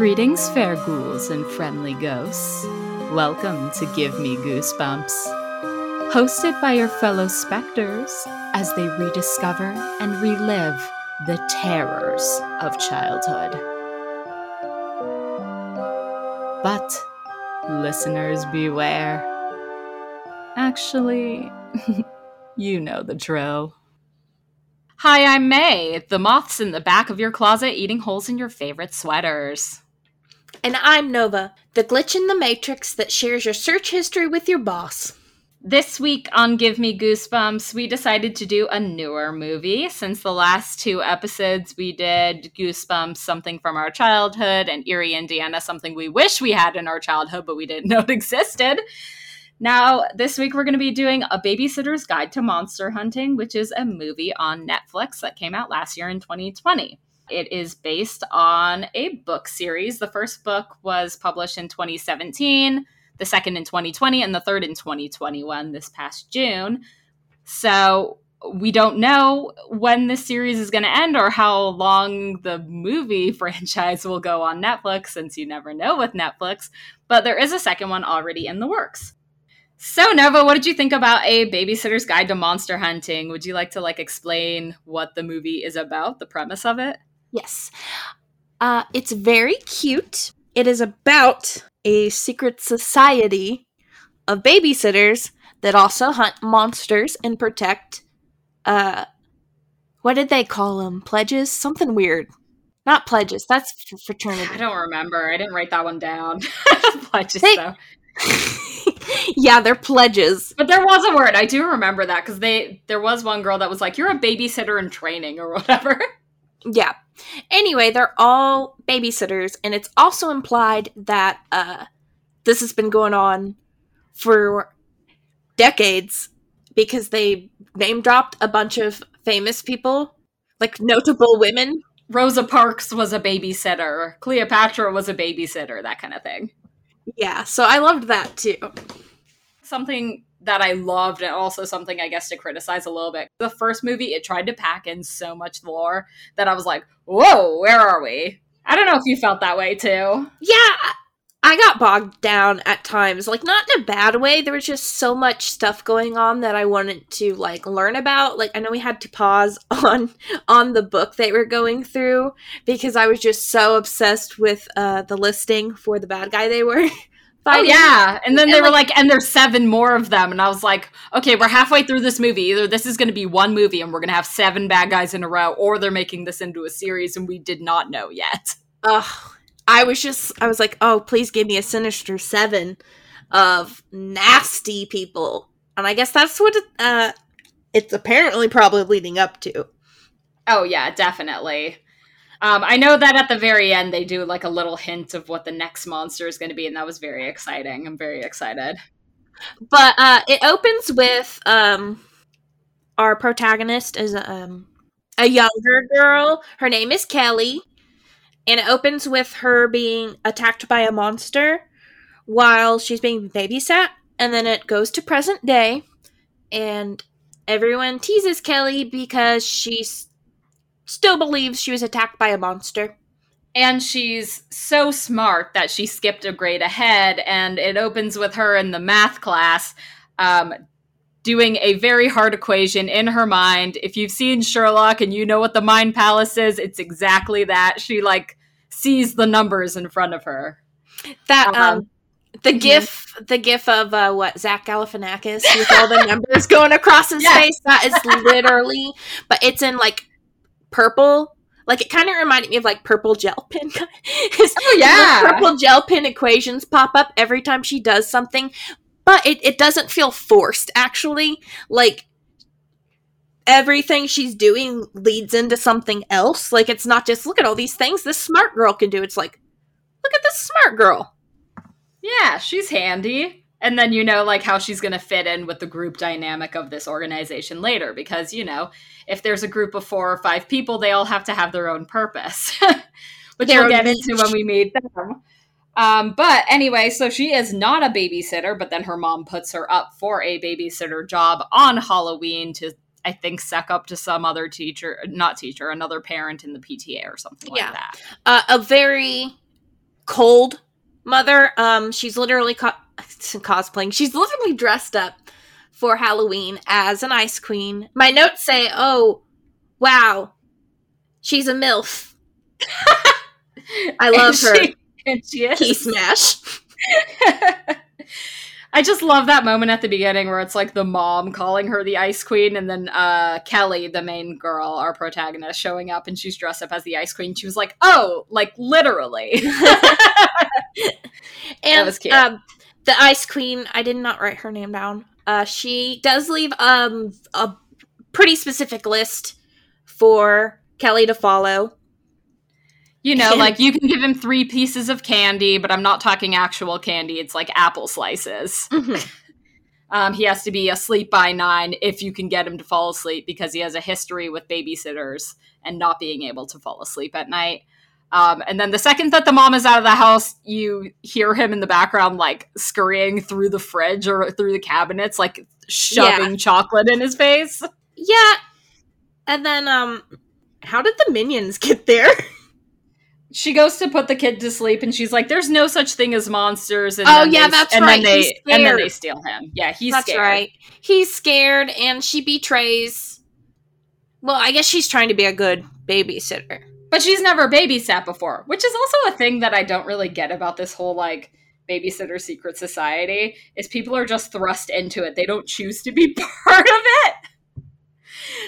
Greetings, fair ghouls and friendly ghosts. Welcome to Give Me Goosebumps. Hosted by your fellow specters as they rediscover and relive the terrors of childhood. But, listeners beware. Actually, you know the drill. Hi, I'm May, the moths in the back of your closet eating holes in your favorite sweaters. And I'm Nova, the glitch in the matrix that shares your search history with your boss. This week on Give Me Goosebumps, we decided to do a newer movie. Since the last two episodes, we did Goosebumps, something from our childhood, and Erie, Indiana, something we wish we had in our childhood, but we didn't know it existed. Now, this week we're going to be doing A Babysitter's Guide to Monster Hunting, which is a movie on Netflix that came out last year in 2020. It is based on a book series. The first book was published in 2017, the second in 2020, and the third in 2021 this past June. So we don't know when this series is going to end or how long the movie franchise will go on Netflix, since you never know with Netflix. But there is a second one already in the works. So Nova, what did you think about a babysitter's guide to monster hunting? Would you like to like explain what the movie is about, the premise of it? Yes. Uh, it's very cute. It is about a secret society of babysitters that also hunt monsters and protect uh what did they call them? Pledges? Something weird. Not pledges. That's fraternity. I don't remember. I didn't write that one down. pledges They- though. yeah, they're pledges. But there was a word. I do remember that because they there was one girl that was like, "You're a babysitter in training" or whatever. Yeah. Anyway, they're all babysitters, and it's also implied that uh, this has been going on for decades because they name dropped a bunch of famous people, like notable women. Rosa Parks was a babysitter. Cleopatra was a babysitter. That kind of thing. Yeah, so I loved that too. something that I loved and also something I guess to criticize a little bit. The first movie, it tried to pack in so much lore that I was like, whoa, where are we? I don't know if you felt that way too. Yeah, I got bogged down at times, like not in a bad way. There was just so much stuff going on that I wanted to like learn about. Like I know we had to pause on on the book they were going through because I was just so obsessed with uh the listing for the bad guy they were Oh yeah, and then And, they were like- like, and there's seven more of them, and I was like, okay, we're halfway through this movie. Either this is going to be one movie, and we're going to have seven bad guys in a row, or they're making this into a series, and we did not know yet. Ugh. I was just I was like, "Oh, please give me a sinister 7 of nasty people." And I guess that's what uh it's apparently probably leading up to. Oh yeah, definitely. Um, I know that at the very end they do like a little hint of what the next monster is going to be, and that was very exciting. I'm very excited. But uh, it opens with um, our protagonist is um, a younger girl. Her name is Kelly, and it opens with her being attacked by a monster while she's being babysat. And then it goes to present day, and everyone teases Kelly because she s- still believes she was attacked by a monster. And she's so smart that she skipped a grade ahead, and it opens with her in the math class um, doing a very hard equation in her mind. If you've seen Sherlock and you know what the mind palace is, it's exactly that. She like sees the numbers in front of her. That Uh-huh. um, the gif, the gif of uh, what Zach Galifianakis with all the numbers going across his Yes. face. That is literally, but it's in like purple. Like it kind of reminded me of like purple gel pen. oh yeah. purple gel pen equations pop up every time she does something, but it it doesn't feel forced. Actually, like everything she's doing leads into something else. Like it's not just look at all these things this smart girl can do. It's like look at this smart girl. Yeah, she's handy. And then you know like how she's going to fit in with the group dynamic of this organization later because you know, if there's a group of 4 or 5 people, they all have to have their own purpose. Which we'll get into when we meet them. Um, but anyway, so she is not a babysitter, but then her mom puts her up for a babysitter job on Halloween to, I think, suck up to some other teacher, not teacher, another parent in the PTA or something Yeah. like that. uh, a very cold mother. Um, she's literally cosplaying. She's literally dressed up for Halloween as an ice queen. My notes say, "Oh, wow, she's a milf." I love And her. she- and she is. Key smash. I just love that moment at the beginning where it's like the mom calling her the ice queen, and then uh, Kelly, the main girl, our protagonist, showing up and she's dressed up as the ice queen. She was like, "Oh, like literally." And was cute. Um, the ice queen. I did not write her name down. Uh, she does leave um a pretty specific list for Kelly to follow. you know, like you can give him three pieces of candy, but I'm not talking actual candy. It's like apple slices. Um, he has to be asleep by nine if you can get him to fall asleep because he has a history with babysitters and not being able to fall asleep at night. Um, and then the second that the mom is out of the house, you hear him in the background, like scurrying through the fridge or through the cabinets, like shoving chocolate in his face. Yeah. And then um how did the minions get there? She goes to put the kid to sleep, and she's like, "There's no such thing as monsters." And Oh, then yeah, they- that's and right. Then they, and then they steal him. Yeah, he's That's scared. right. He's scared and she betrays Well, I guess she's trying to be a good babysitter. But she's never babysat before, which is also a thing that I don't really get about this whole like babysitter secret society is people are just thrust into it. They don't choose to be part of it.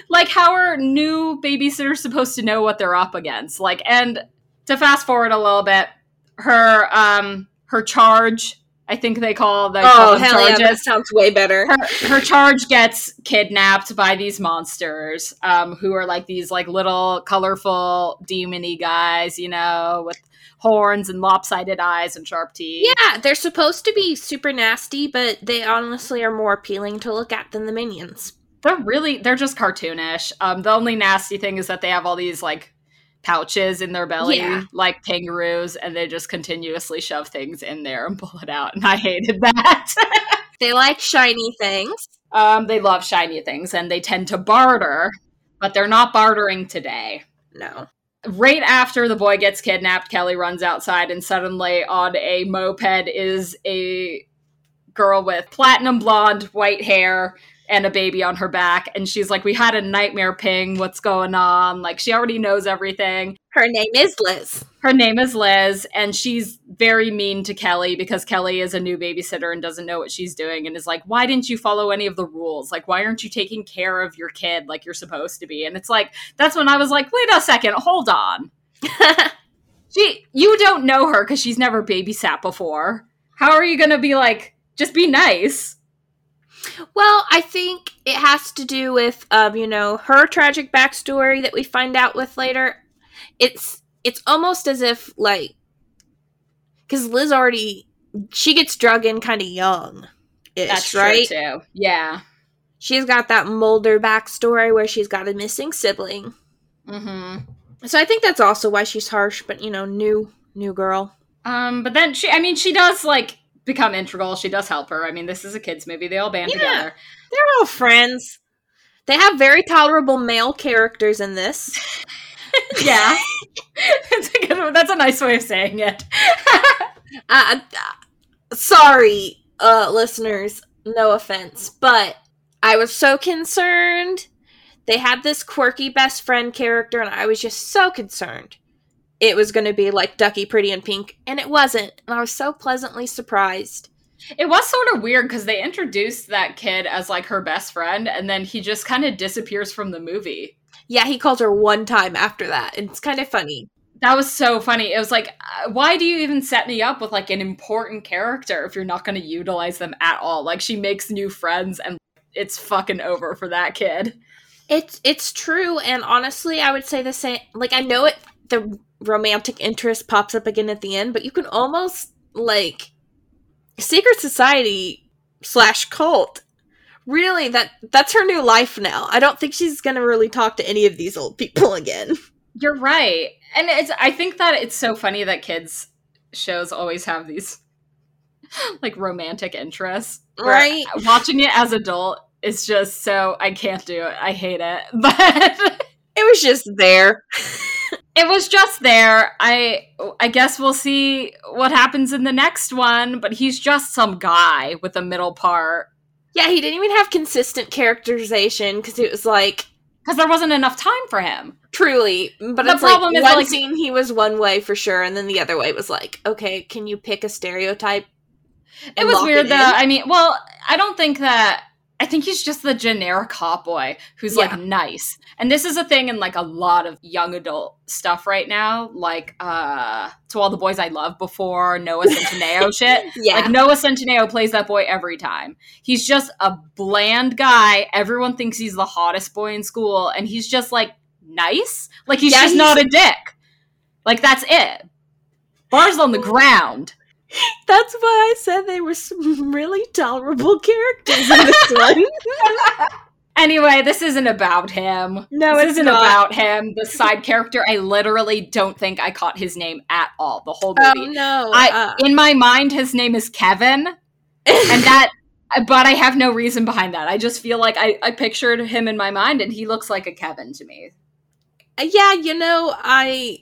Like how are new babysitters supposed to know what they're up against? Like and to fast forward a little bit, her um her charge, I think they call they Oh, them hell yeah, charges that sounds way better. her, her charge gets kidnapped by these monsters um, who are like these like little colorful demony guys you know with horns and lopsided eyes and sharp teeth Yeah, they're supposed to be super nasty, but they honestly are more appealing to look at than the minions. they're really they're just cartoonish um, the only nasty thing is that they have all these like pouches in their belly Yeah. like kangaroos and they just continuously shove things in there and pull it out and i hated that They like shiny things. um, they love shiny things and they tend to barter but they're not bartering today No. right after the boy gets kidnapped, Kelly runs outside, and suddenly on a moped is a girl with platinum blonde, white hair, and a baby on her back. And she's like, We had a nightmare ping. What's going on? Like, she already knows everything. Her name is Liz. Her name is Liz, and she's very mean to Kelly because Kelly is a new babysitter and doesn't know what she's doing and is like, Why didn't you follow any of the rules? Like, why aren't you taking care of your kid like you're supposed to be? And it's like, that's when I was like, Wait a second, hold on. She, you don't know her because she's never babysat before. How are you going to be like, just be nice? Well, I think it has to do with um, you know, her tragic backstory that we find out with later. It's it's almost as if like because Liz already she gets drug in kind of young. That's right. true too. Yeah. She's got that Mulder backstory where she's got a missing sibling. hmm So I think that's also why she's harsh, but you know, new new girl. Um, but then she, I mean, she does like become integral. She does help her. I mean, this is a kids movie. They all band Yeah. together. They're all friends. They have very tolerable male characters in this. Yeah. that's, a good, that's a nice way of saying it. Uh, uh, sorry, uh, listeners. No offense, but I was so concerned. They had this quirky best friend character, and I was just so concerned it was going to be like Duckie, Pretty, and Pink, and it wasn't. And I was so pleasantly surprised. It was sort of weird because they introduced that kid as like her best friend, and then he just kind of disappears from the movie. Yeah, he calls her one time after that. and It's kind of funny. That was so funny. It was like, uh, why do you even set me up with like an important character if you're not going to utilize them at all? Like, she makes new friends, and it's fucking over for that kid. It's it's true, and honestly, I would say the same. Like I know it, the romantic interest pops up again at the end, but you can almost like secret society slash cult. Really, that that's her new life now. I don't think she's gonna really talk to any of these old people again. You're right. And it's I think that it's so funny that kids shows always have these like romantic interests. Right. Watching it as adult is just so I can't do it. I hate it. But It was just there. It was just there. I I guess we'll see what happens in the next one, but he's just some guy with a middle part. Yeah, he didn't even have consistent characterization because it was like because there wasn't enough time for him. Truly, but The problem like is, one like- scene he was one way for sure, and then the other way was like, okay, can you pick a stereotype? It was weird it though. I mean, well, I don't think that. I think he's just the generic hot boy who's Yeah. like nice. And this is a thing in like a lot of young adult stuff right now. Like uh to all the boys I loved before, Noah Centineo shit. Yeah, Like Noah Centineo plays that boy every time. He's just a bland guy. Everyone thinks he's the hottest boy in school, and he's just like nice. Like he's Yeah, just he's- not a dick. Like that's it. Bars on the ground. that's why I said they were some really tolerable characters in this one. Anyway, this isn't about him. no, this isn't not. about him. The side character, I literally don't think I caught his name at all. The whole Oh movie. no! I uh, in my mind, his name is Kevin, and that. But I have no reason behind that. I just feel like I, I pictured him in my mind, and he looks like a Kevin to me. yeah, you know, I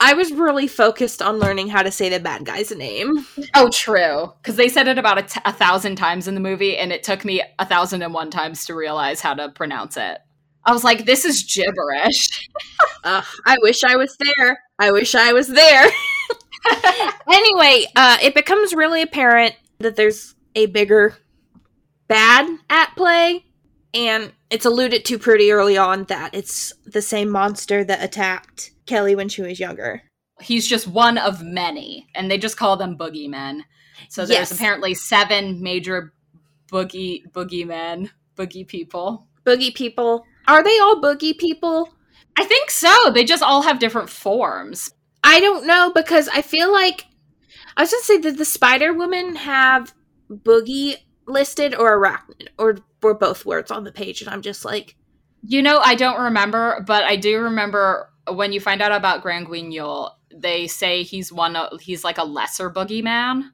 I was really focused on learning how to say the bad guy's name. Oh, true. Because they said it about a, t- a thousand times in the movie, and it took me a thousand and one times to realize how to pronounce it. I was like, this is gibberish. Ugh, I wish I was there. I wish I was there. anyway, uh, it becomes really apparent that there's a bigger bad at play, and it's alluded to pretty early on that it's the same monster that attacked Kelly when she was younger. He's just one of many, and they just call them boogeymen. So there's Yes. apparently seven major boogie boogeymen, boogie people. Boogie people. Are they all boogie people? I think so. They just all have different forms. I don't know because I feel like I was gonna say that the Spider Woman have boogie listed or arachnid or were both words on the page and I'm just like You know, I don't remember, but I do remember when you find out about Grand Guignol, they say he's one of he's like a lesser boogeyman.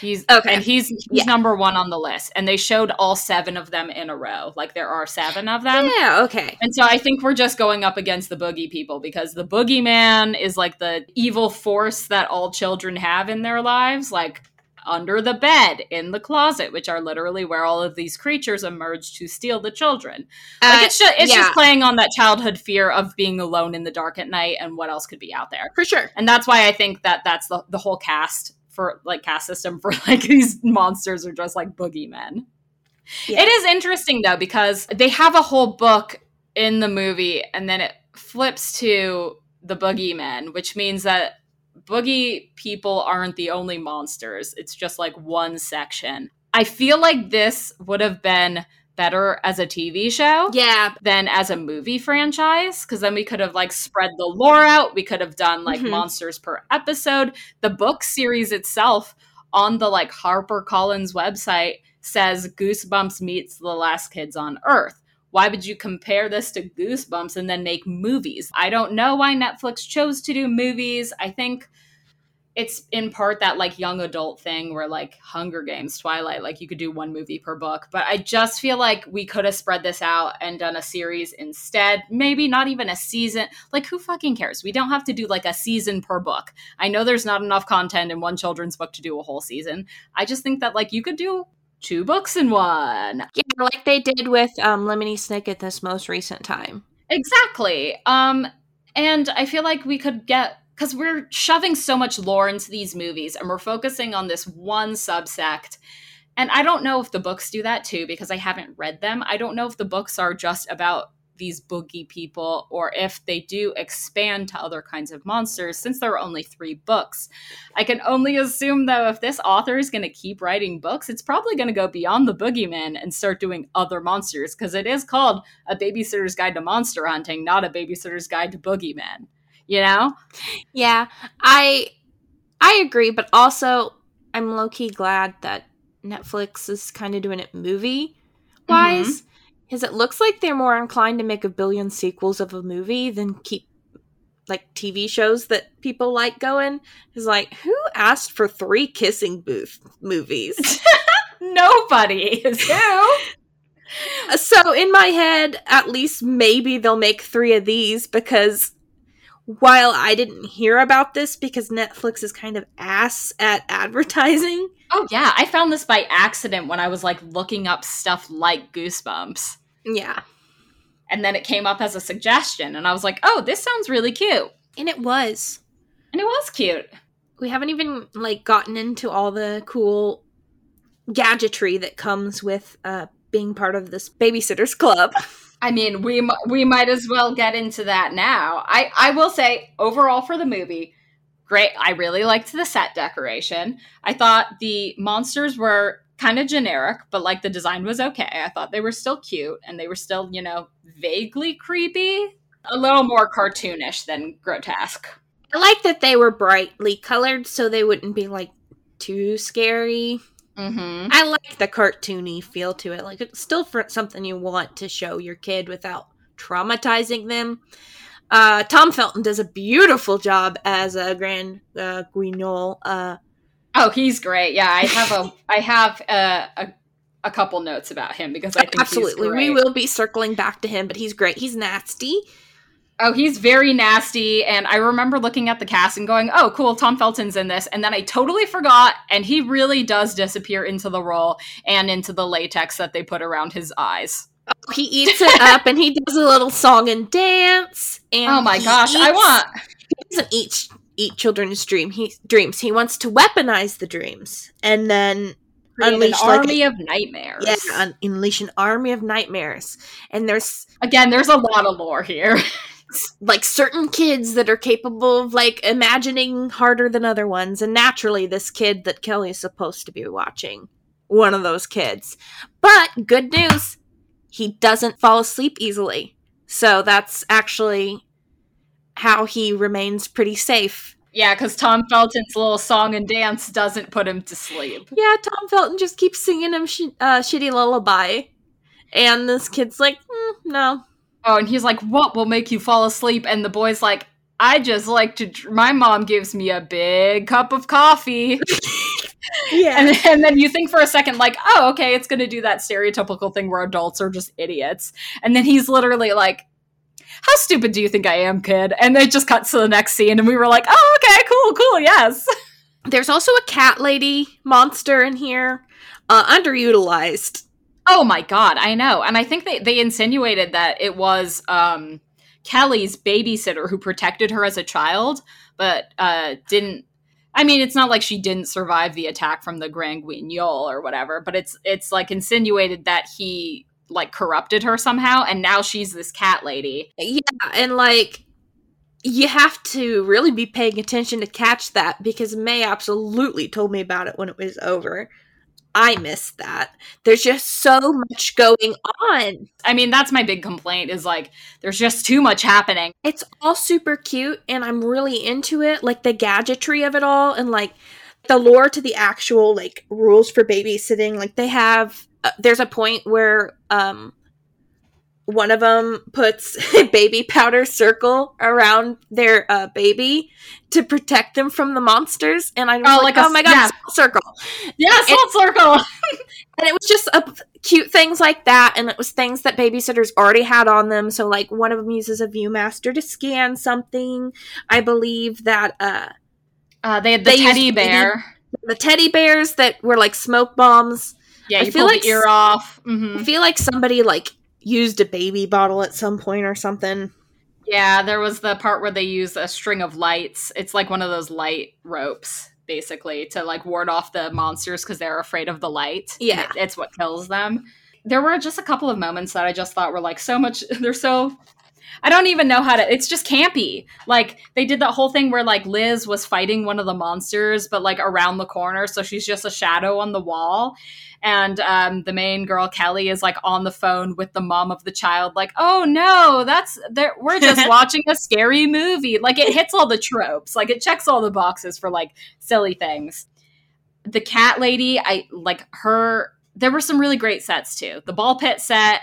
He's Okay. and he's he's Yeah. number one on the list. And they showed all seven of them in a row. Like there are seven of them. yeah okay And so I think we're just going up against the boogie people because the boogeyman is like the evil force that all children have in their lives, like under the bed, in the closet, which are literally where all of these creatures emerge to steal the children. Like Uh, it's just it's yeah. just playing on that childhood fear of being alone in the dark at night and what else could be out there. for sure And that's why I think that that's the the whole cast for like cast system for like these monsters are just like boogeymen. Yeah. It is interesting though because they have a whole book in the movie and then it flips to the boogeymen, which means that boogie people aren't the only monsters. It's just like one section. I feel like this would have been better as a TV show yeah than as a movie franchise because then we could have like spread the lore out we could have done like Mhm. monsters per episode the book series itself on the like harper collins website says goosebumps meets the last kids on earth why would you compare this to goosebumps and then make movies i don't know why netflix chose to do movies i think it's in part that like young adult thing where like Hunger Games, Twilight, like you could do one movie per book. But I just feel like we could have spread this out and done a series instead. Maybe not even a season. Like who fucking cares? We don't have to do like a season per book. I know there's not enough content in one children's book to do a whole season. I just think that like you could do two books in one. yeah like they did with um Lemony Snicket at this most recent time Exactly. Um, and I feel like we could get because we're shoving so much lore into these movies and we're focusing on this one subsect. And I don't know if the books do that too because I haven't read them. I don't know if the books are just about these boogie people or if they do expand to other kinds of monsters since there are only three books. I can only assume though if this author is going to keep writing books, it's probably going to go beyond the boogeyman and start doing other monsters because it is called a babysitter's guide to monster hunting, not a babysitter's guide to boogeymen. You know? yeah I I agree but also I'm low key glad that Netflix is kind of doing it movie wise mm-hmm. Because it looks like they're more inclined to make a billion sequels of a movie than keep like TV shows that people like going. Is like who asked for three kissing booth movies? Nobody is who. so in my head, at least maybe they'll make three of these because while I didn't hear about this because Netflix is kind of ass at advertising. Oh yeah, I found this by accident when I was like looking up stuff like Goosebumps. Yeah. And then it came up as a suggestion and I was like, "Oh, this sounds really cute." And it was. And it was cute. We haven't even like gotten into all the cool gadgetry that comes with uh being part of this babysitters club. I mean, we we might as well get into that now. I I will say overall for the movie, great. I really liked the set decoration. I thought the monsters were kind of generic, but like the design was okay. I thought they were still cute and they were still, you know, vaguely creepy, a little more cartoonish than grotesque. I like that they were brightly colored so they wouldn't be like too scary. Mm-hmm. I like the cartoony feel to it. Like it's still for something you want to show your kid without traumatizing them. Uh, Tom Felton does a beautiful job as a Grand uh, Guignol. Uh, oh, he's great. Yeah, I have a I have a, a, a couple notes about him because I think absolutely we will be circling back to him, but he's great. He's nasty. Oh, he's very nasty. And I remember looking at the cast and going, oh, cool, Tom Felton's in this. And then I totally forgot. And he really does disappear into the role and into the latex that they put around his eyes. He eats it up and he does a little song and dance. And oh my gosh, eats, I want. He doesn't eat, eat children's dream. He, dreams. He wants to weaponize the dreams and then unleash an army like, of nightmares. Yeah, un- unleash an army of nightmares. And there's again, there's a lot of lore here. like certain kids that are capable of like imagining harder than other ones and naturally this kid that kelly is supposed to be watching one of those kids but good news he doesn't fall asleep easily so that's actually how he remains pretty safe yeah because tom felton's little song and dance doesn't put him to sleep yeah tom felton just keeps singing him sh- uh, shitty lullaby and this kid's like mm, no Oh, and he's like, "What will make you fall asleep?" And the boy's like, "I just like to. Dr- my mom gives me a big cup of coffee." yeah, and, and, then you think for a second, like, "Oh, okay, it's going to do that stereotypical thing where adults are just idiots," and then he's literally like. How stupid do you think I am, kid? And it just cuts to the next scene, and we were like, "Oh, okay, cool, cool, yes." There's also a cat lady monster in here, uh, underutilized Oh my god, I know. And I think they, they insinuated that it was um, Kelly's babysitter who protected her as a child, but uh, didn't I mean, it's not like she didn't survive the attack from the Grand Guignol or whatever, but it's it's like insinuated that he like corrupted her somehow and now she's this cat lady. Yeah, and like you have to really be paying attention to catch that because May absolutely told me about it when it was over. I missed that. There's just so much going on. I mean, that's my big complaint is like there's just too much happening. It's all super cute and I'm really into it, like the gadgetry of it all and like the lore to the actual like rules for babysitting. Like they have uh, there's a point where um one of them puts a baby powder circle around their uh, baby to protect them from the monsters, and I was oh, like, like "Oh my god, yeah. circle!" Yeah, salt circle. and it was just a, cute things like that, and it was things that babysitters already had on them. So, like, one of them uses a ViewMaster to scan something. I believe that uh, uh they had the they teddy bear, the teddy bears that were like smoke bombs. Yeah, you I feel like the ear off. Mm-hmm. I feel like somebody like used a baby bottle at some point or something. Yeah, there was the part where they use a string of lights. It's like one of those light ropes, basically, to like ward off the monsters because they're afraid of the light. Yeah. It, it's what kills them. There were just a couple of moments that I just thought were like so much, they're so I don't even know how to. It's just campy. Like they did that whole thing where like Liz was fighting one of the monsters, but like around the corner, so she's just a shadow on the wall. And um, the main girl Kelly is like on the phone with the mom of the child, like, "Oh no, that's there, we're just watching a scary movie." Like it hits all the tropes, like it checks all the boxes for like silly things. The cat lady, I like her. There were some really great sets too. The ball pit set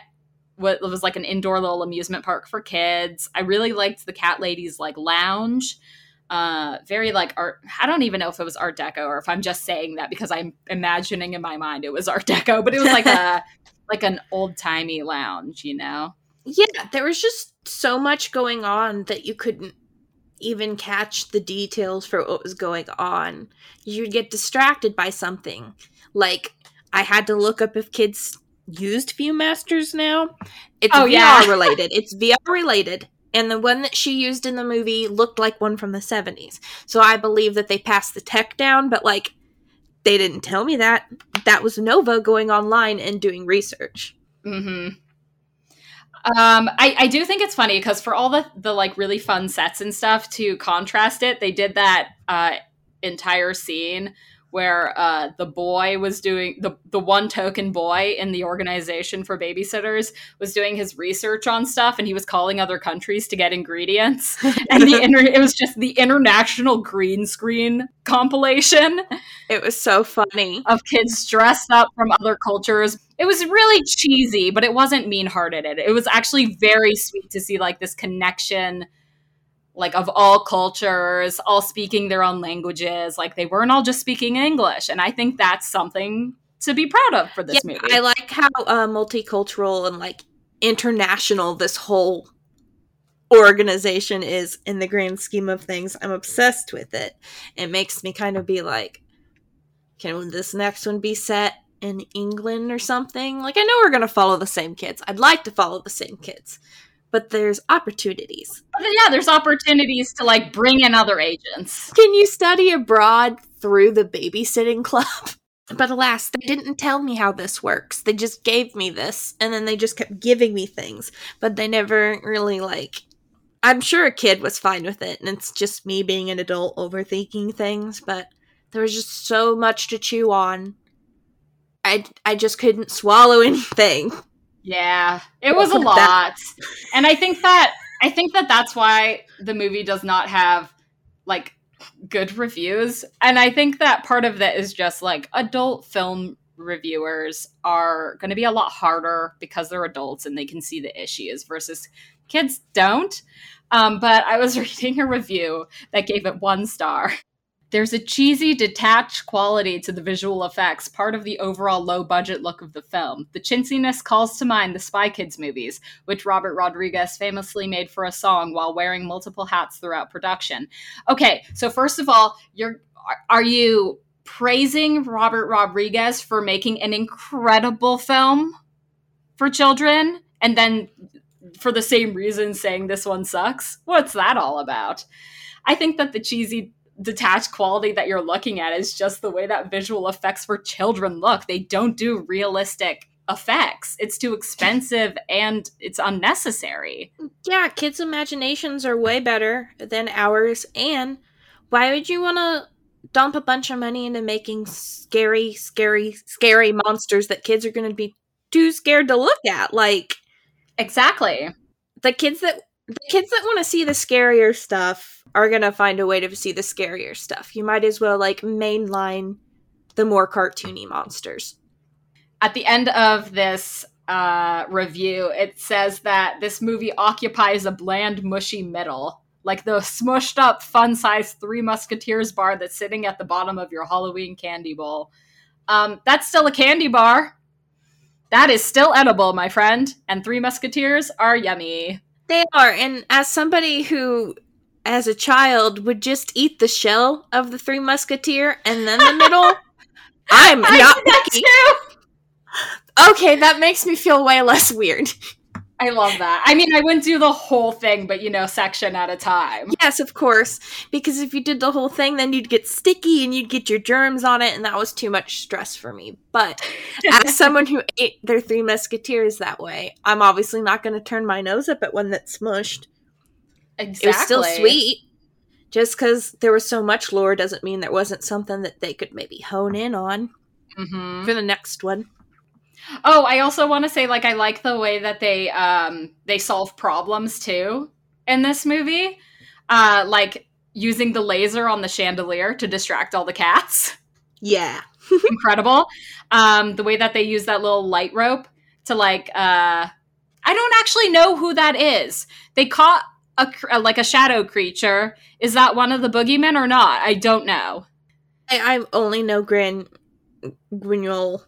what was like an indoor little amusement park for kids. I really liked the cat lady's like lounge. Uh, very like art. I don't even know if it was Art Deco or if I'm just saying that because I'm imagining in my mind it was Art Deco, but it was like a like an old timey lounge, you know? Yeah, there was just so much going on that you couldn't even catch the details for what was going on. You'd get distracted by something. Like I had to look up if kids used Viewmasters now. It's Oh, VR yeah. related. It's VR related. And the one that she used in the movie looked like one from the 70s. So I believe that they passed the tech down, but like they didn't tell me that. That was Nova going online and doing research. hmm Um, I, I do think it's funny because for all the the like really fun sets and stuff to contrast it, they did that uh, entire scene where uh, the boy was doing the the one token boy in the organization for babysitters was doing his research on stuff, and he was calling other countries to get ingredients, and the inter- it was just the international green screen compilation It was so funny. of kids dressed up from other cultures. It was really cheesy, but it wasn't mean hearted. It was actually very sweet to see like this connection like of all cultures, all speaking their own languages. Like they weren't all just speaking English. And I think that's something to be proud of for this Yeah, movie. I like how uh, multicultural and like international this whole organization is in the grand scheme of things. I'm obsessed with it. It makes me kind of be like, can this next one be set in England or something? Like, I know we're going to follow the same kids. I'd like to follow the same kids, but there's opportunities. But yeah, there's opportunities to like bring in other agents. Can you study abroad through the babysitting club? But alas, they didn't tell me how this works. They just gave me this, and then they just kept giving me things. But they never really, like. I'm sure a kid was fine with it, and it's just me being an adult overthinking things, but there was just so much to chew on. I, I just couldn't swallow anything. Yeah, it was a Look at that. lot. And I think that I think that that's why the movie does not have like good reviews. And I think that part of that is just like adult film reviewers are going to be a lot harder because they're adults and they can see the issues versus kids don't. Um, but I was reading a review that gave it one star. There's a cheesy, detached quality to the visual effects, part of the overall low budget look of the film. The chintziness calls to mind the Spy Kids movies, which Robert Rodriguez famously made for a song while wearing multiple hats throughout production. Okay, so first of all, you're are- are you praising Robert Rodriguez for making an incredible film for children and then for the same reason saying this one sucks? What's that all about? I think that the cheesy detached quality that you're looking at is just the way that visual effects for children look. They don't do realistic effects. It's too expensive and it's unnecessary. Yeah, kids' imaginations are way better than ours. And why would you want to dump a bunch of money into making scary, scary, scary monsters that kids are going to be too scared to look at? Like Exactly. the kids that the kids that want to see the scarier stuff are going to find a way to see the scarier stuff. You might as well like mainline the more cartoony monsters. At the end of this uh, review, it says that this movie occupies a bland, mushy middle, like the smushed up, fun sized Three Musketeers bar that's sitting at the bottom of your Halloween candy bowl. Um, that's still a candy bar. That is still edible, my friend. And Three Musketeers are yummy. They are, and as somebody who, as a child, would just eat the shell of the Three Musketeer and then the middle, I'm I not did that picky. too. Okay, that makes me feel way less weird. I love that. I mean, I wouldn't do the whole thing, but you know, section at a time. yes, of course, because if you did the whole thing, then you'd get sticky and you'd get your germs on it, and that was too much stress for me. But as someone who ate their Three Musketeers that way, I'm obviously not going to turn my nose up at one that's smushed. Exactly. It was still sweet. Just because there was so much lore doesn't mean there wasn't something that they could maybe hone in on hmm for the next one. Oh, I also want to say, like, I like the way that they um they solve problems too in this movie, uh, like using the laser on the chandelier to distract all the cats. Yeah. Incredible. Um, the way that they use that little light rope to like, uh, I don't actually know who that is. They caught a like a shadow creature. Is that one of the boogeymen or not? I don't know. I, I only know Gran Grignol.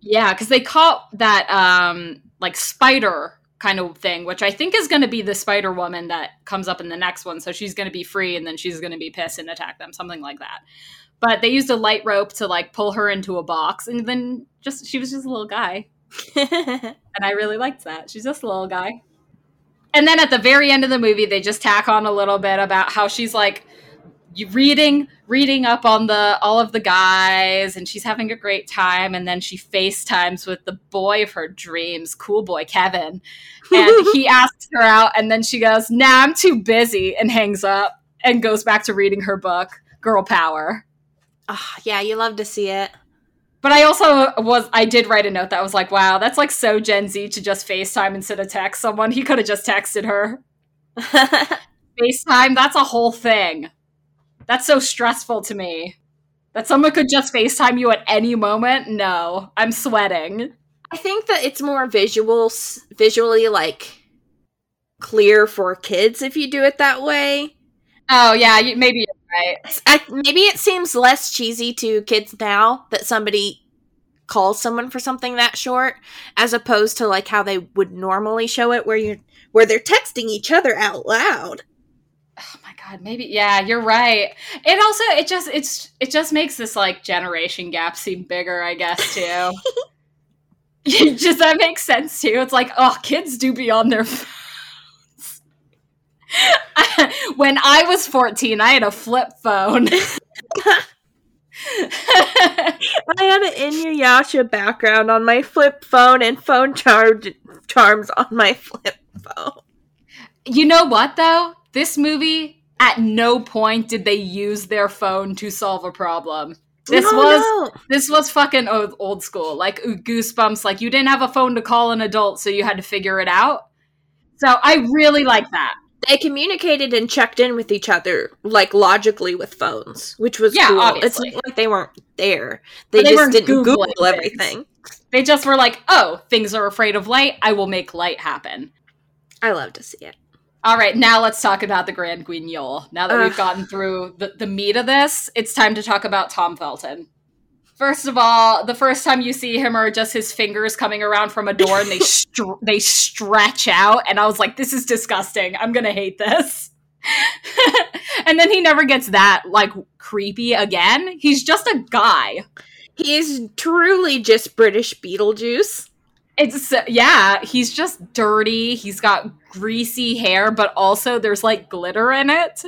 Yeah, because they caught that um like spider kind of thing, which I think is going to be the Spider Woman that comes up in the next one. So she's going to be free and then she's going to be pissed and attack them, something like that. But they used a light rope to like pull her into a box and then just she was just a little guy. and I really liked that. She's just a little guy. And then at the very end of the movie, they just tack on a little bit about how she's like reading reading up on the all of the guys and she's having a great time and then she FaceTimes with the boy of her dreams, cool boy Kevin. And he asks her out and then she goes, "Nah, I'm too busy." and hangs up and goes back to reading her book, Girl Power. Oh, yeah, you love to see it. But I also was I did write a note that was like, wow, that's like so Gen Z to just FaceTime instead of text someone. He could have just texted her. FaceTime, that's a whole thing. That's so stressful to me. That someone could just FaceTime you at any moment? No. I'm sweating. I think that it's more visual visually like clear for kids if you do it that way. Oh yeah, maybe right. I, maybe it seems less cheesy to kids now that somebody calls someone for something that short, as opposed to like how they would normally show it, where you where they're texting each other out loud. Oh my god, maybe yeah, you're right. It also it just it's it just makes this like generation gap seem bigger, I guess too. just that makes sense too. It's like, oh, kids do be on their when I was 14, I had a flip phone. I had an Inuyasha background on my flip phone and phone char- charms on my flip phone. You know what, though? This movie, at no point did they use their phone to solve a problem. This no, was no. this was fucking old, old school. Like goosebumps. Like you didn't have a phone to call an adult, so you had to figure it out. So I really like that they communicated and checked in with each other like logically with phones, which was yeah, cool. Obviously. It's like they weren't there; they, they just didn't Google everything. They just were like, "Oh, things are afraid of light. I will make light happen." I love to see it. All right, now let's talk about the Grand Guignol. Now that Ugh. we've gotten through the, the meat of this, it's time to talk about Tom Felton. First of all, the first time you see him are just his fingers coming around from a door and they str- they stretch out and I was like this is disgusting. I'm going to hate this. and then he never gets that like creepy again. He's just a guy. He's truly just British Beetlejuice. It's yeah, he's just dirty. He's got greasy hair, but also there's like glitter in it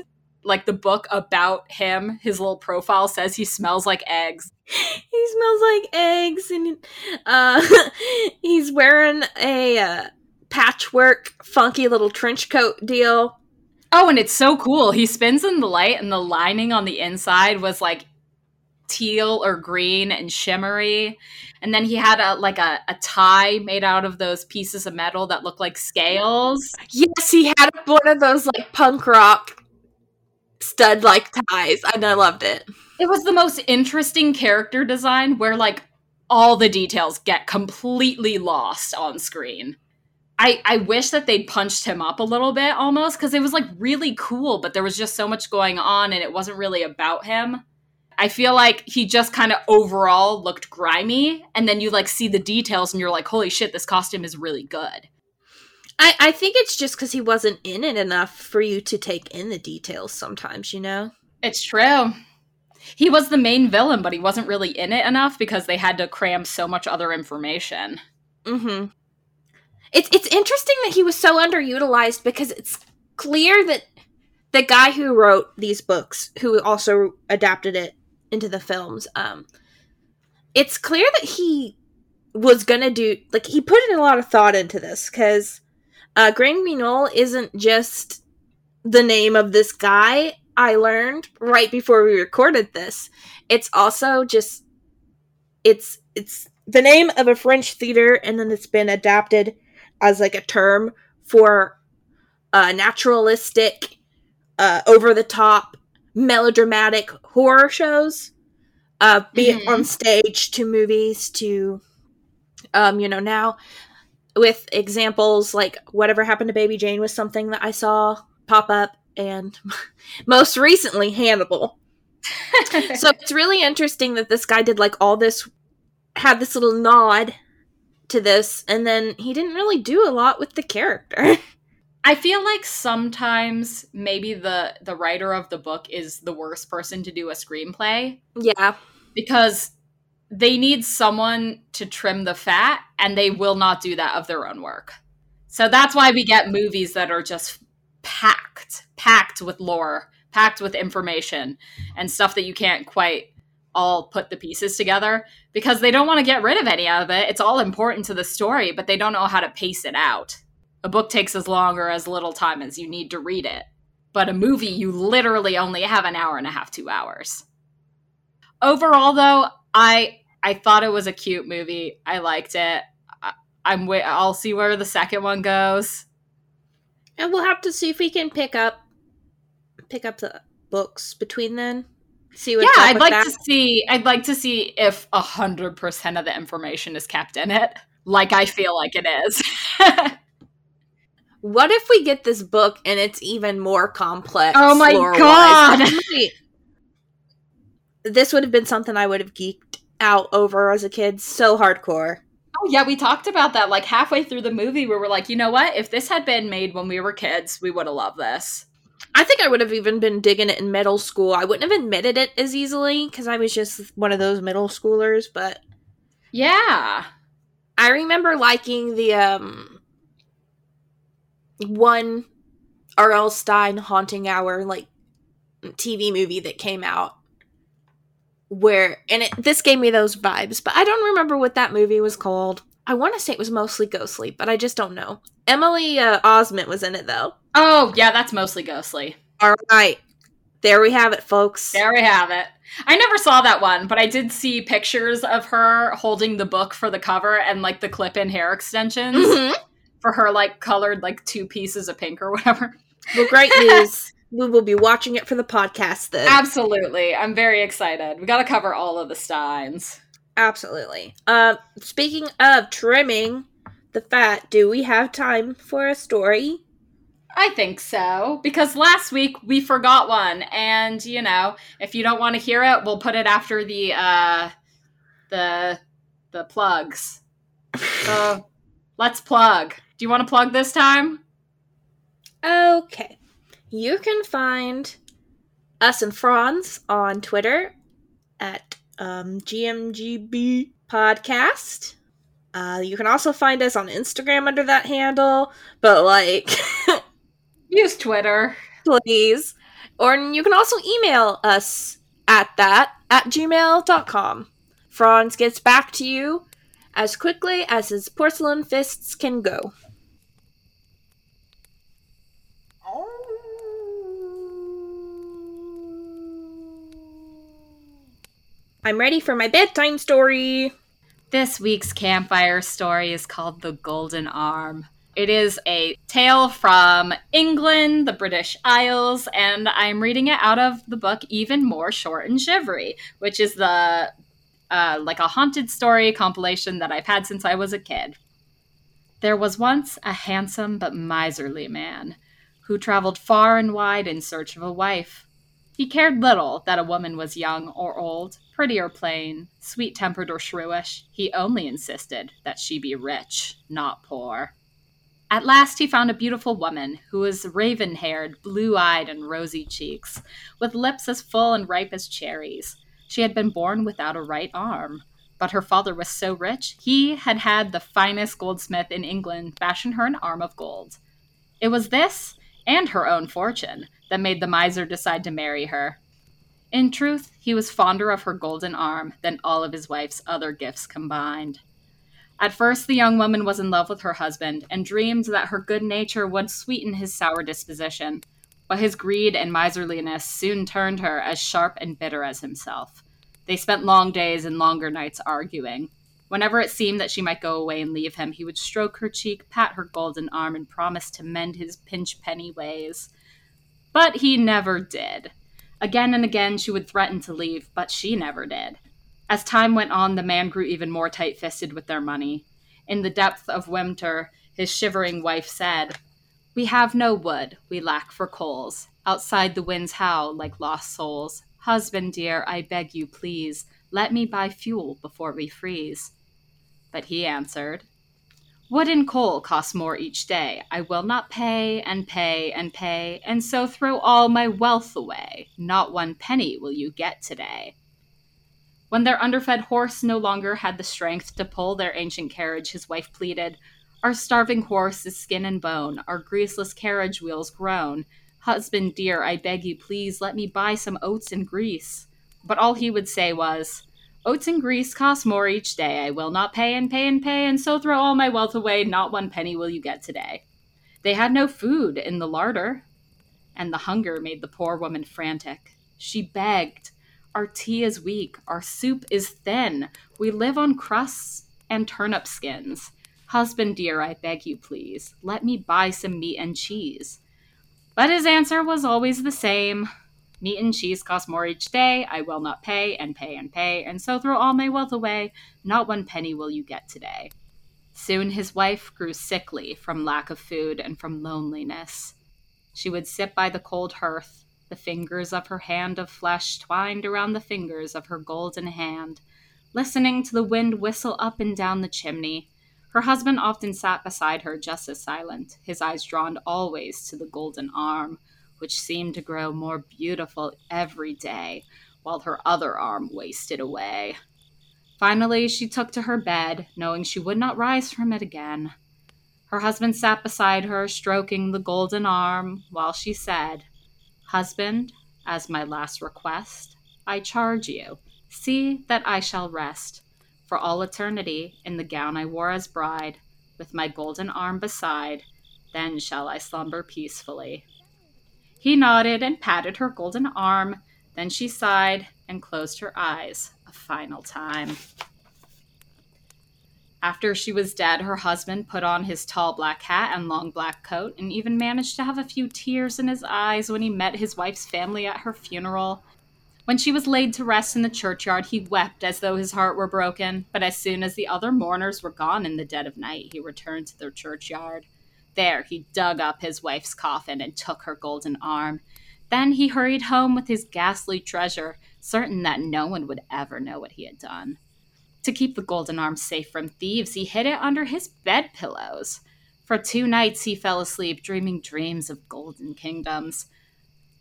like the book about him, his little profile says he smells like eggs. He smells like eggs, and uh, he's wearing a uh, patchwork, funky little trench coat deal. Oh, and it's so cool. He spins in the light, and the lining on the inside was like teal or green and shimmery. And then he had a like a, a tie made out of those pieces of metal that look like scales. Yes, he had one of those like punk rock stud like ties, and I loved it. It was the most interesting character design where like all the details get completely lost on screen. I, I wish that they'd punched him up a little bit almost because it was like really cool, but there was just so much going on and it wasn't really about him. I feel like he just kind of overall looked grimy, and then you like see the details and you're like, holy shit, this costume is really good. I, I think it's just because he wasn't in it enough for you to take in the details sometimes, you know? It's true. He was the main villain, but he wasn't really in it enough because they had to cram so much other information. Mm-hmm. It's it's interesting that he was so underutilized because it's clear that the guy who wrote these books, who also adapted it into the films, um, it's clear that he was gonna do like he put in a lot of thought into this because uh, Grand Guignol isn't just the name of this guy. I learned right before we recorded this. It's also just it's it's the name of a French theater, and then it's been adapted as like a term for uh, naturalistic, uh, over the top, melodramatic horror shows, uh, be mm-hmm. it on stage to movies to, um, you know, now with examples like whatever happened to baby jane was something that i saw pop up and most recently hannibal so it's really interesting that this guy did like all this had this little nod to this, and then he didn't really do a lot with the character. I feel like sometimes maybe the the writer of the book is the worst person to do a screenplay yeah. because they need someone to trim the fat and they will not do that of their own work. So that's why we get movies that are just packed, packed with lore, packed with information and stuff that you can't quite all put the pieces together because they don't want to get rid of any of it. It's all important to the story, but they don't know how to pace it out. A book takes as long or as little time as you need to read it. But a movie, you literally only have an hour and a half, two hours. Overall, though, I I thought it was a cute movie. I liked it. I, I'm wait. I'll see where the second one goes. And we'll have to see if we can pick up pick up the books between then. See yeah, I'd like that. to see. I'd like to see if a hundred percent of the information is kept in it, like I feel like it is. What if we get this book and it's even more complex? Oh my? God. This would have been something I would have geeked out over as a kid. So hardcore. Oh yeah, we talked about that like halfway through the movie, where we're like, you know what? If this had been made when we were kids, we would have loved this. I think I would have even been digging it in middle school. I wouldn't have admitted it as easily because I was just one of those middle schoolers, but Yeah. I remember liking the um one R.L. Stine haunting hour like TV movie that came out where and it this gave me those vibes, but I don't remember what that movie was called. I want to say it was mostly ghostly, but I just don't know. Emily uh, Osment was in it though. Oh yeah, that's mostly ghostly. All right. There we have it, folks. There we have it. I never saw that one, but I did see pictures of her holding the book for the cover and like the clip-in hair extensions Mhm. for her like colored like two pieces of pink or whatever. Well, great news. we will be watching it for the podcast then. Absolutely. I'm very excited. We got to cover all of the Stines. Absolutely. Uh, speaking of trimming the fat, do we have time for a story? I think so because last week we forgot one and you know, if you don't want to hear it, we'll put it after the uh the the plugs. So, let's plug. Do you want to plug this time? Okay. You can find us and Franz on Twitter at um, GMGB Podcast. Uh, you can also find us on Instagram under that handle, but like, Use Twitter. please. Or you can also email us at that at gmail.com. Franz gets back to you as quickly as his porcelain fists can go. I'm ready for my bedtime story. This week's campfire story is called The Golden Arm. It is a tale from England, the British Isles, and I'm reading it out of the book Even More Short and Shivery, which is the uh, like a haunted story compilation that I've had since I was a kid. There was once a handsome but miserly man who traveled far and wide in search of a wife. He cared little that a woman was young or old, pretty or plain, sweet tempered or shrewish. He only insisted that she be rich, not poor. At last he found a beautiful woman who was raven haired, blue eyed, and rosy cheeks, with lips as full and ripe as cherries. She had been born without a right arm, but her father was so rich he had had the finest goldsmith in England fashion her an arm of gold. It was this, and her own fortune, that made the miser decide to marry her. In truth, he was fonder of her golden arm than all of his wife's other gifts combined. At first, the young woman was in love with her husband and dreamed that her good nature would sweeten his sour disposition. But his greed and miserliness soon turned her as sharp and bitter as himself. They spent long days and longer nights arguing. Whenever it seemed that she might go away and leave him, he would stroke her cheek, pat her golden arm, and promise to mend his pinch penny ways. But he never did. Again and again she would threaten to leave, but she never did. As time went on, the man grew even more tight fisted with their money. In the depth of winter, his shivering wife said, We have no wood, we lack for coals. Outside the winds howl like lost souls. Husband dear, I beg you, please, let me buy fuel before we freeze. But he answered, Wood and coal cost more each day. I will not pay and pay and pay, and so throw all my wealth away. Not one penny will you get today. When their underfed horse no longer had the strength to pull their ancient carriage, his wife pleaded, Our starving horse is skin and bone, our greaseless carriage wheels groan. Husband dear, I beg you, please let me buy some oats and grease. But all he would say was, Oats and grease cost more each day. I will not pay and pay and pay, and so throw all my wealth away. Not one penny will you get today. They had no food in the larder, and the hunger made the poor woman frantic. She begged, our tea is weak. Our soup is thin. We live on crusts and turnip skins. Husband dear, I beg you, please, let me buy some meat and cheese. But his answer was always the same. Meat and cheese cost more each day. I will not pay and pay and pay, and so throw all my wealth away. Not one penny will you get today. Soon his wife grew sickly from lack of food and from loneliness. She would sit by the cold hearth, the fingers of her hand of flesh twined around the fingers of her golden hand, listening to the wind whistle up and down the chimney. Her husband often sat beside her just as silent, his eyes drawn always to the golden arm, which seemed to grow more beautiful every day, while her other arm wasted away. Finally, she took to her bed, knowing she would not rise from it again. Her husband sat beside her, stroking the golden arm, while she said, Husband, as my last request, I charge you, see that I shall rest for all eternity in the gown I wore as bride, with my golden arm beside, then shall I slumber peacefully. He nodded and patted her golden arm, then she sighed and closed her eyes a final time. After she was dead, her husband put on his tall black hat and long black coat, and even managed to have a few tears in his eyes when he met his wife's family at her funeral. When she was laid to rest in the churchyard, he wept as though his heart were broken, but as soon as the other mourners were gone in the dead of night, he returned to their churchyard. There, he dug up his wife's coffin and took her golden arm. Then he hurried home with his ghastly treasure, certain that no one would ever know what he had done. To keep the golden arm safe from thieves, he hid it under his bed pillows. For two nights he fell asleep, dreaming dreams of golden kingdoms.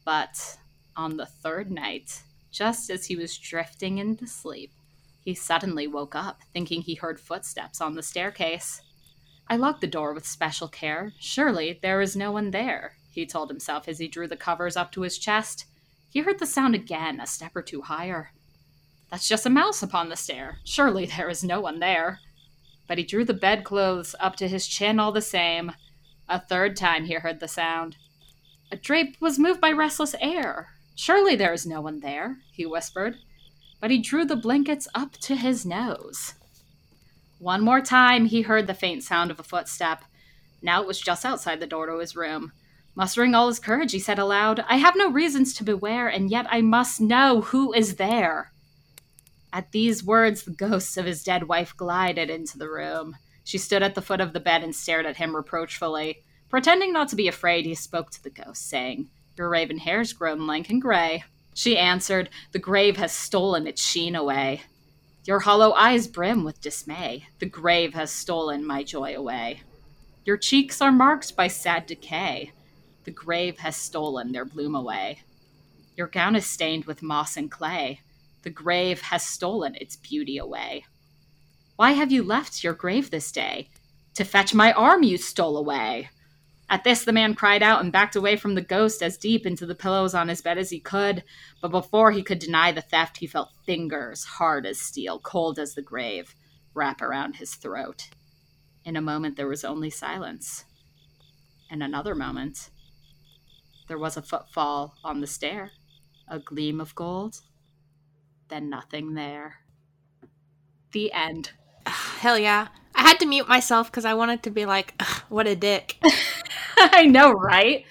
But on the third night, just as he was drifting into sleep, he suddenly woke up, thinking he heard footsteps on the staircase. I locked the door with special care. Surely there is no one there, he told himself as he drew the covers up to his chest. He heard the sound again, a step or two higher. That's just a mouse upon the stair. Surely there is no one there. But he drew the bedclothes up to his chin all the same. A third time he heard the sound. A drape was moved by restless air. Surely there is no one there, he whispered. But he drew the blankets up to his nose. One more time he heard the faint sound of a footstep. Now it was just outside the door to his room. Mustering all his courage, he said aloud, I have no reasons to beware, and yet I must know who is there. At these words, the ghost of his dead wife glided into the room. She stood at the foot of the bed and stared at him reproachfully. Pretending not to be afraid, he spoke to the ghost, saying, Your raven hair's grown lank and gray. She answered, The grave has stolen its sheen away. Your hollow eyes brim with dismay. The grave has stolen my joy away. Your cheeks are marked by sad decay. The grave has stolen their bloom away. Your gown is stained with moss and clay. The grave has stolen its beauty away. Why have you left your grave this day? To fetch my arm you stole away. At this, the man cried out and backed away from the ghost as deep into the pillows on his bed as he could. But before he could deny the theft, he felt fingers, hard as steel, cold as the grave, wrap around his throat. In a moment, there was only silence. In another moment, there was a footfall on the stair, a gleam of gold, then nothing there. The end. Hell yeah. I had to mute myself because I wanted to be like, what a dick. I know, right?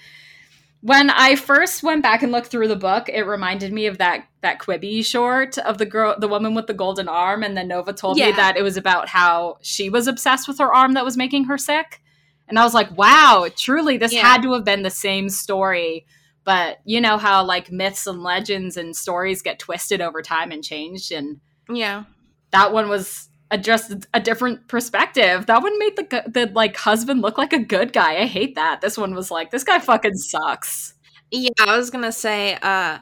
When I first went back and looked through the book, it reminded me of that that Quibi short of the girl, the woman with the golden arm, and then Nova told yeah. me that it was about how she was obsessed with her arm that was making her sick, and I was like, wow, truly, this yeah. had to have been the same story but you know how like myths and legends and stories get twisted over time and changed and yeah that one was a just a different perspective. That one made the the like husband look like a good guy. I hate that. This one was like, this guy fucking sucks. Yeah, I was gonna say, uh,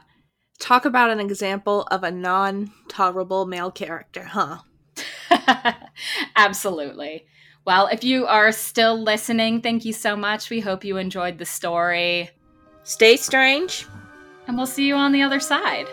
talk about an example of a non-tolerable male character, huh? Absolutely. Well, if you are still listening, thank you so much. We hope you enjoyed the story. Stay strange. And we'll see you on the other side.